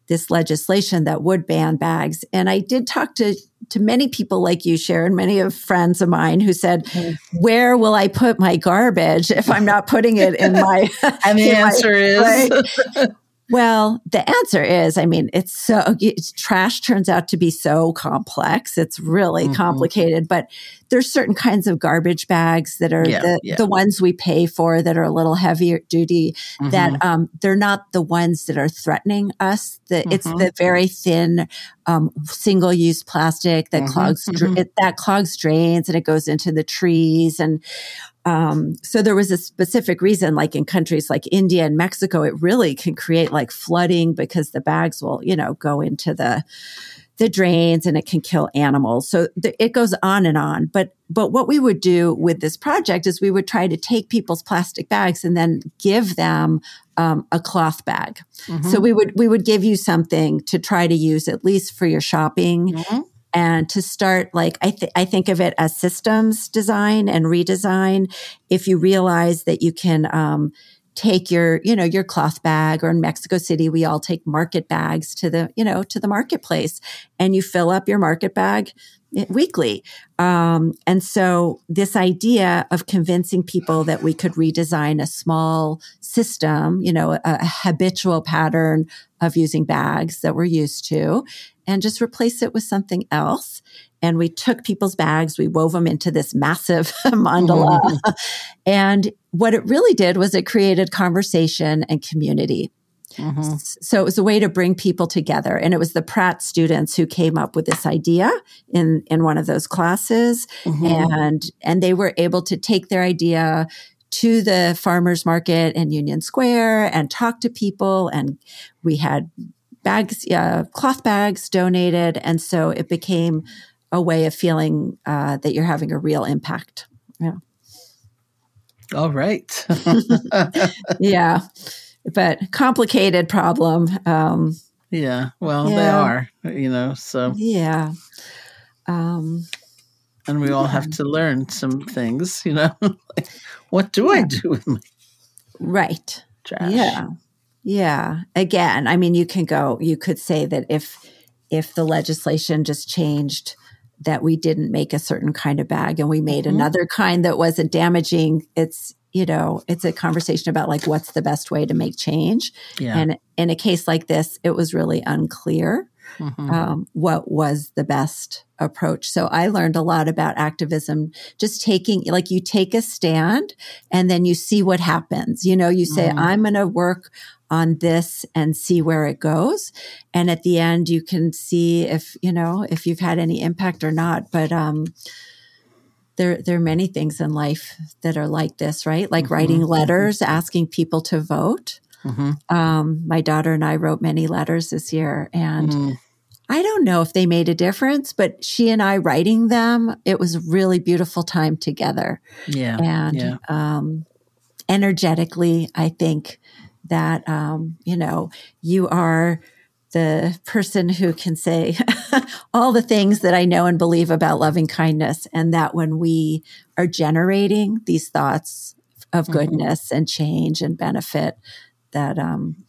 this legislation that would ban bags. And I did talk to to many people like you, Sharon, many of friends of mine who said, mm-hmm. "Where will I put my garbage if I'm not putting it in my?" [laughs] and the [laughs] answer my, is. Right? [laughs] Well, the answer is, I mean, it's so it's, trash turns out to be so complex. It's really mm-hmm. complicated, but there's certain kinds of garbage bags that are yeah, the, yeah. the ones we pay for that are a little heavier duty. Mm-hmm. That um, they're not the ones that are threatening us. That mm-hmm. it's the very thin um, single use plastic that mm-hmm. clogs mm-hmm. it, that clogs drains and it goes into the trees and um, so there was a specific reason, like in countries like India and Mexico, it really can create like flooding because the bags will, you know, go into the the drains and it can kill animals. So th- it goes on and on. But but what we would do with this project is we would try to take people's plastic bags and then give them um, a cloth bag. Mm-hmm. So we would we would give you something to try to use at least for your shopping. Mm-hmm and to start like I, th- I think of it as systems design and redesign. If you realize that you can um, take your you know your cloth bag or in mexico city we all take market bags to the you know to the marketplace and you fill up your market bag weekly um, and so this idea of convincing people that we could redesign a small system you know a, a habitual pattern of using bags that we're used to and just replace it with something else. And we took people's bags, we wove them into this massive [laughs] mandala. Mm-hmm. and what it really did was it created conversation and community. Mm-hmm. So it was a way to bring people together. And it was the Pratt students who came up with this idea in, in one of those classes. Mm-hmm. And, and they were able to take their idea to the farmers market in Union Square and talk to people. And we had bags, uh, cloth bags donated. And so it became a way of feeling uh, that you're having a real impact. Yeah. All right. [laughs] yeah. But complicated problem. Um, yeah. Well, yeah. they are, you know, so. Yeah. Um, and we all have to learn some things, you know. [laughs] like, what do yeah. I do with my right trash? Yeah. Yeah. Again, I mean, you can go, you could say that if, if the legislation just changed that we didn't make a certain kind of bag and we made mm-hmm. another kind that wasn't damaging, it's, you know, it's a conversation about like what's the best way to make change. Yeah. And in a case like this, it was really unclear mm-hmm. um, what was the best approach. So I learned a lot about activism, just taking, like, you take a stand and then you see what happens. You know, you say, mm-hmm. I'm going to work on this and see where it goes. And at the end, you can see if, you know, if you've had any impact or not. But, um, there, there are many things in life that are like this, right? Like mm-hmm. writing mm-hmm. letters, asking people to vote. Mm-hmm. Um, my daughter and I wrote many letters this year, and mm. I don't know if they made a difference, but she and I writing them, it was a really beautiful time together. Yeah. And yeah. Um, energetically, I think that, um, you know, you are the person who can say [laughs] all the things that I know and believe about loving kindness. And that when we are generating these thoughts of mm-hmm. goodness mm-hmm. and change and benefit, that um,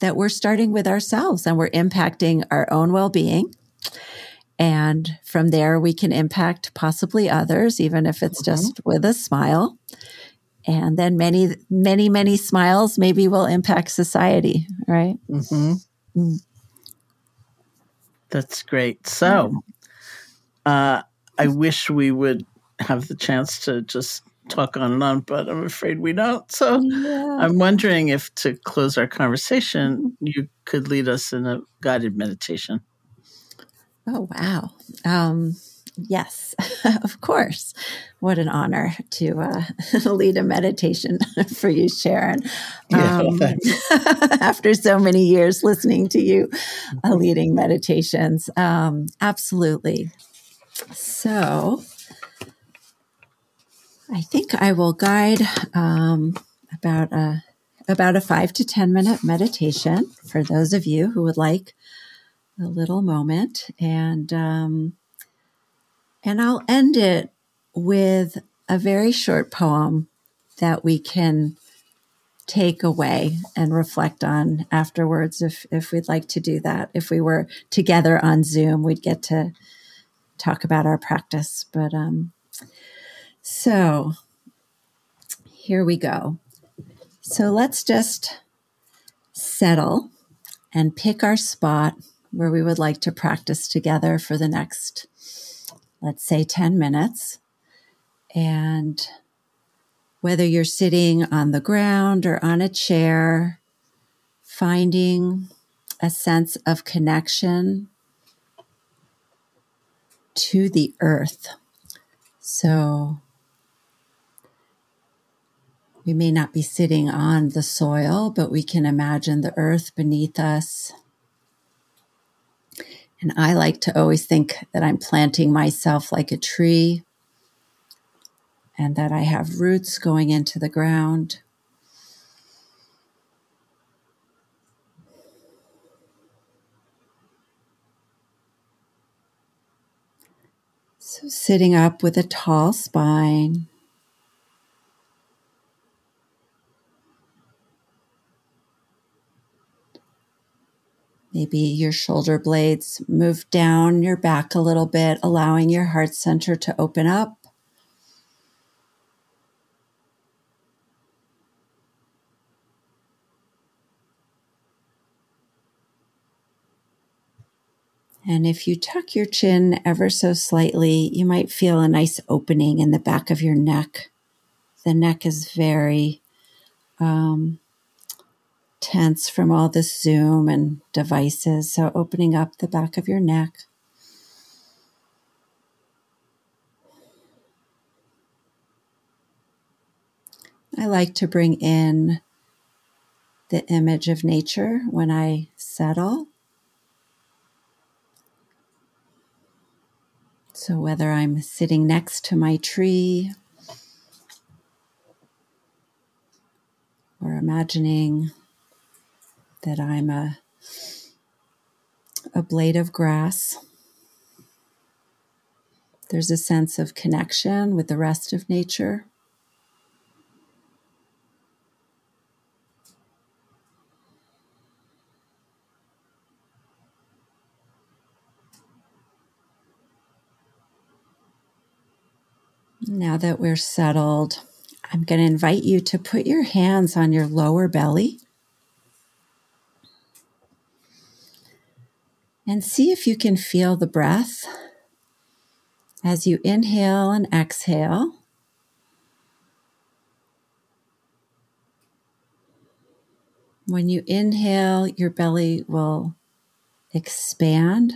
that we're starting with ourselves and we're impacting our own well-being And from there, we can impact possibly others, even if it's mm-hmm. just with a smile. And then many, many, many smiles maybe will impact society, right? Mm-hmm. Mm. That's great. So, uh, I wish we would have the chance to just talk on and on, but I'm afraid we don't. So yeah. I'm wondering if to close our conversation, you could lead us in a guided meditation. Oh, wow. Um, yes, [laughs] of course. What an honor to uh, [laughs] lead a meditation [laughs] for you, Sharon. Um, yeah, after so many years listening to you uh, leading meditations. Um, absolutely. So, I think I will guide um, about a about a five to ten minute meditation for those of you who would like a little moment, and um, and I'll end it with a very short poem that we can take away and reflect on afterwards if if we'd like to do that if we were together on zoom we'd get to talk about our practice but um so here we go. So let's just settle and pick our spot where we would like to practice together for the next, let's say, 10 minutes. And whether you're sitting on the ground or on a chair, finding a sense of connection to the earth. So we may not be sitting on the soil, but we can imagine the earth beneath us. And I like to always think that I'm planting myself like a tree and that I have roots going into the ground. So, sitting up with a tall spine. Maybe your shoulder blades move down your back a little bit, allowing your heart center to open up. And if you tuck your chin ever so slightly, you might feel a nice opening in the back of your neck. The neck is very um, tense from all the Zoom and devices. So, opening up the back of your neck. I like to bring in the image of nature when I settle. So, whether I'm sitting next to my tree or imagining that I'm a, a blade of grass. There's a sense of connection with the rest of nature. Now that we're settled, I'm going to invite you to put your hands on your lower belly And see if you can feel the breath as you inhale and exhale. When you inhale, your belly will expand.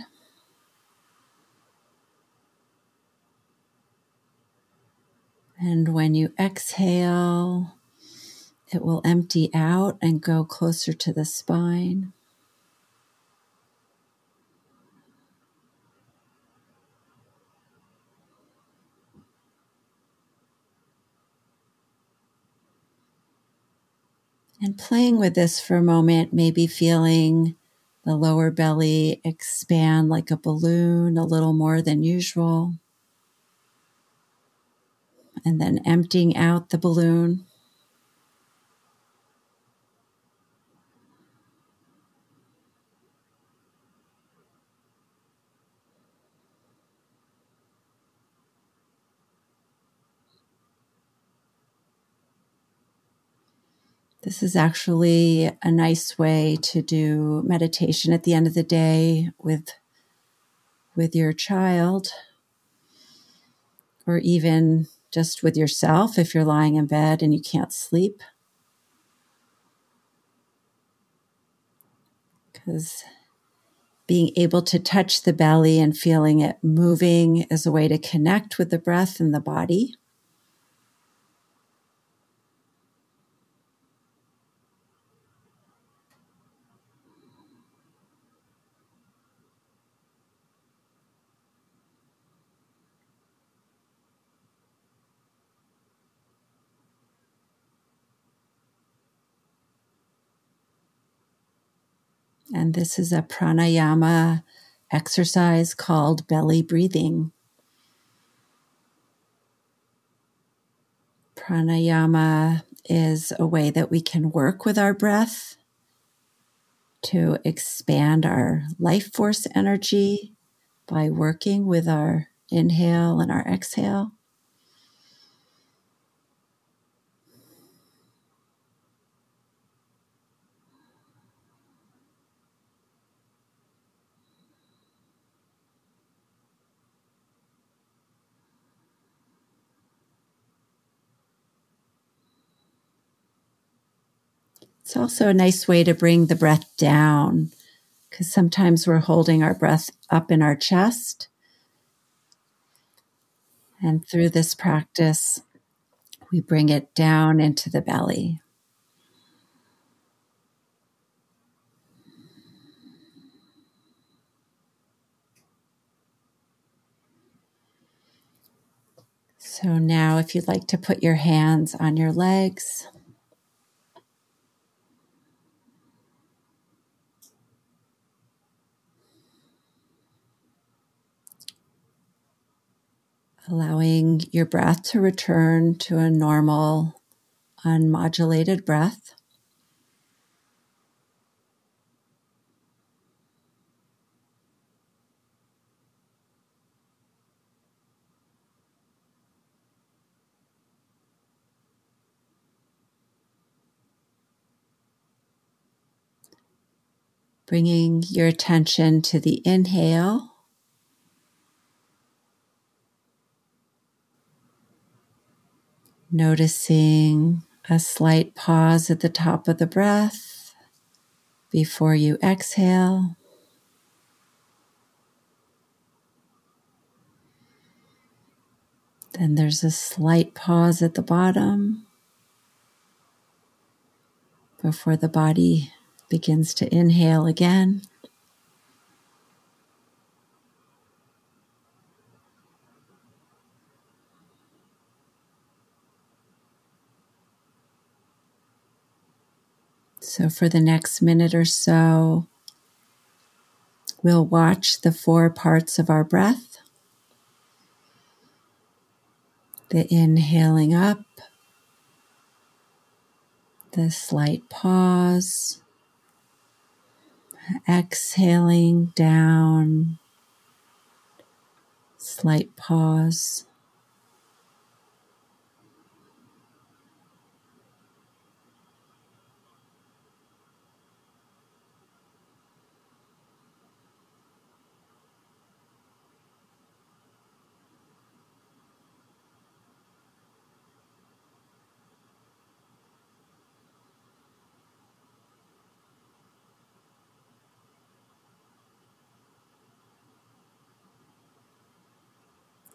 And when you exhale, it will empty out and go closer to the spine. And playing with this for a moment, maybe feeling the lower belly expand like a balloon a little more than usual. And then emptying out the balloon. This is actually a nice way to do meditation at the end of the day with with your child or even just with yourself if you're lying in bed and you can't sleep. Because being able to touch the belly and feeling it moving is a way to connect with the breath and the body. And this is a pranayama exercise called belly breathing. Pranayama is a way that we can work with our breath to expand our life force energy by working with our inhale and our exhale. It's also a nice way to bring the breath down because sometimes we're holding our breath up in our chest. And through this practice, we bring it down into the belly. So now, if you'd like to put your hands on your legs, allowing your breath to return to a normal, unmodulated breath. Bringing your attention to the inhale Noticing a slight pause at the top of the breath before you exhale. Then there's a slight pause at the bottom before the body begins to inhale again. So, for the next minute or so, we'll watch the four parts of our breath the inhaling up, the slight pause, exhaling down, slight pause.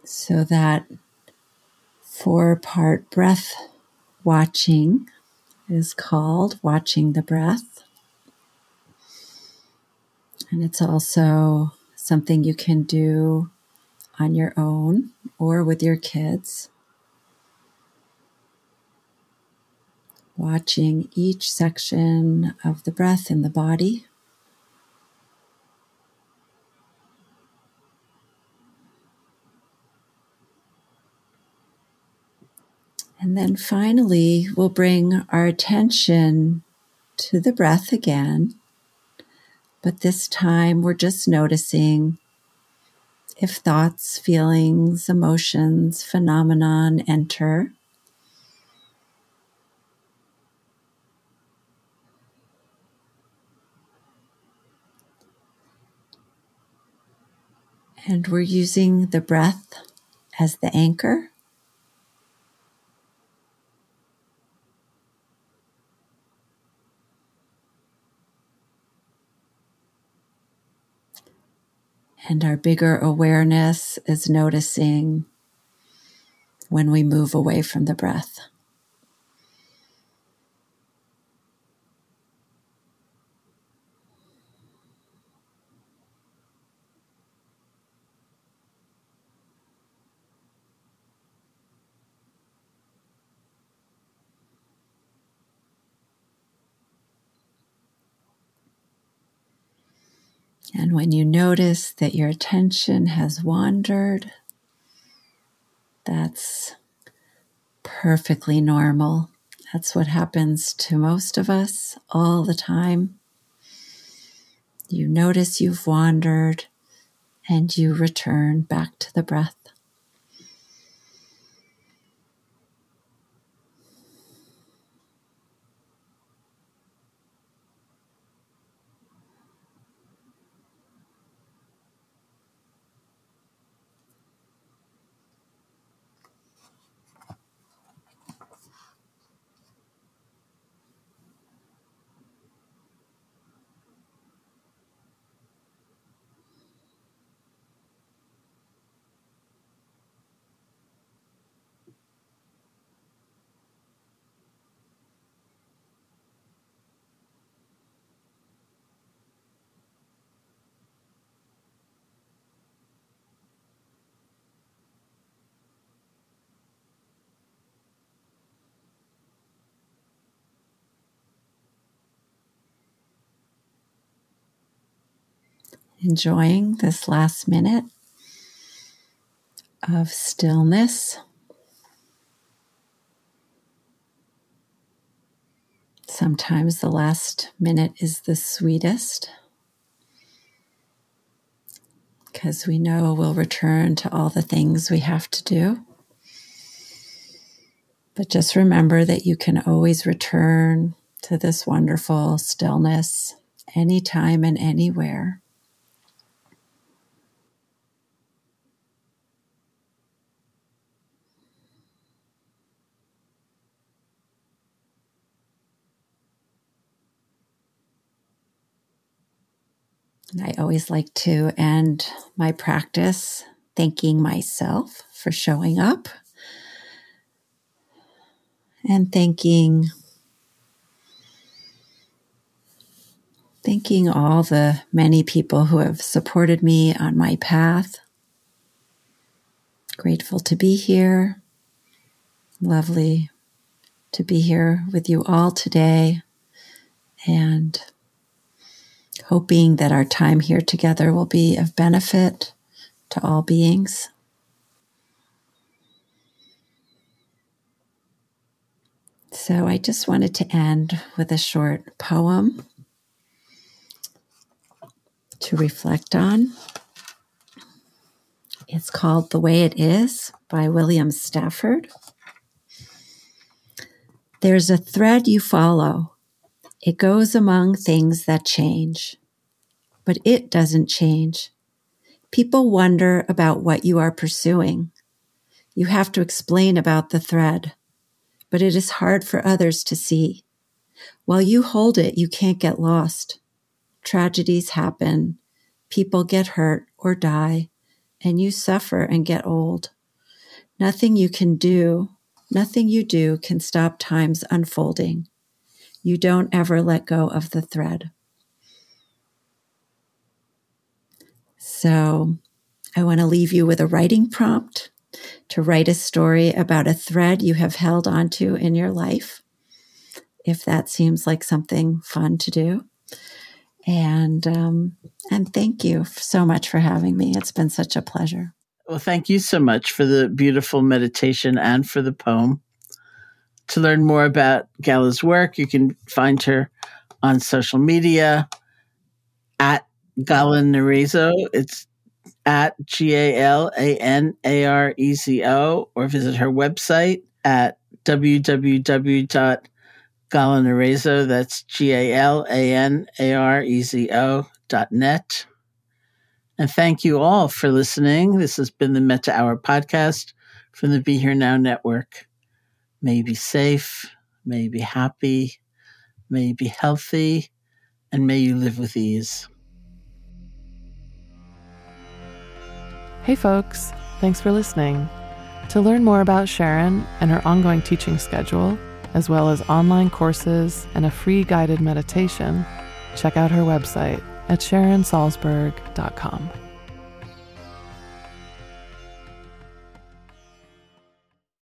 So that four part breath watching is called watching the breath. And it's also something you can do on your own or with your kids. Watching each section of the breath in the body. And then finally, we'll bring our attention to the breath again. But this time, we're just noticing if thoughts, feelings, emotions, phenomenon enter. And we're using the breath as the anchor. And our bigger awareness is noticing when we move away from the breath. And when you notice that your attention has wandered, that's perfectly normal. That's what happens to most of us all the time. You notice you've wandered and you return back to the breath. Enjoying this last minute of stillness. Sometimes the last minute is the sweetest because we know we'll return to all the things we have to do. But just remember that you can always return to this wonderful stillness anytime and anywhere. And I always like to end my practice thanking myself for showing up and thanking thanking all the many people who have supported me on my path. Grateful to be here. Lovely to be here with you all today. And hoping that our time here together will be of benefit to all beings. So, I just wanted to end with a short poem to reflect on. It's called The Way It Is by William Stafford. There's a thread you follow it goes among things that change, but it doesn't change. People wonder about what you are pursuing. You have to explain about the thread, but it is hard for others to see. While you hold it, you can't get lost. Tragedies happen, people get hurt or die, and you suffer and get old. Nothing you can do, nothing you do can stop time's unfolding you don't ever let go of the thread. So I want to leave you with a writing prompt to write a story about a thread you have held onto in your life, if that seems like something fun to do. And um, and thank you so much for having me. It's been such a pleasure. Well, thank you so much for the beautiful meditation and for the poem. To learn more about Gala's work, you can find her on social media at Gala Narezo. It's at G A L A N A R E Z O, or visit her website at www.galanarezo. That's G A L A N A R E Z O dot net. And thank you all for listening. This has been the Metta Hour podcast from the Be Here Now Network. May be safe, may be happy, may be healthy, and may you live with ease. Hey, folks, thanks for listening. To learn more about Sharon and her ongoing teaching schedule, as well as online courses and a free guided meditation, check out her website at sharonsalzberg.com.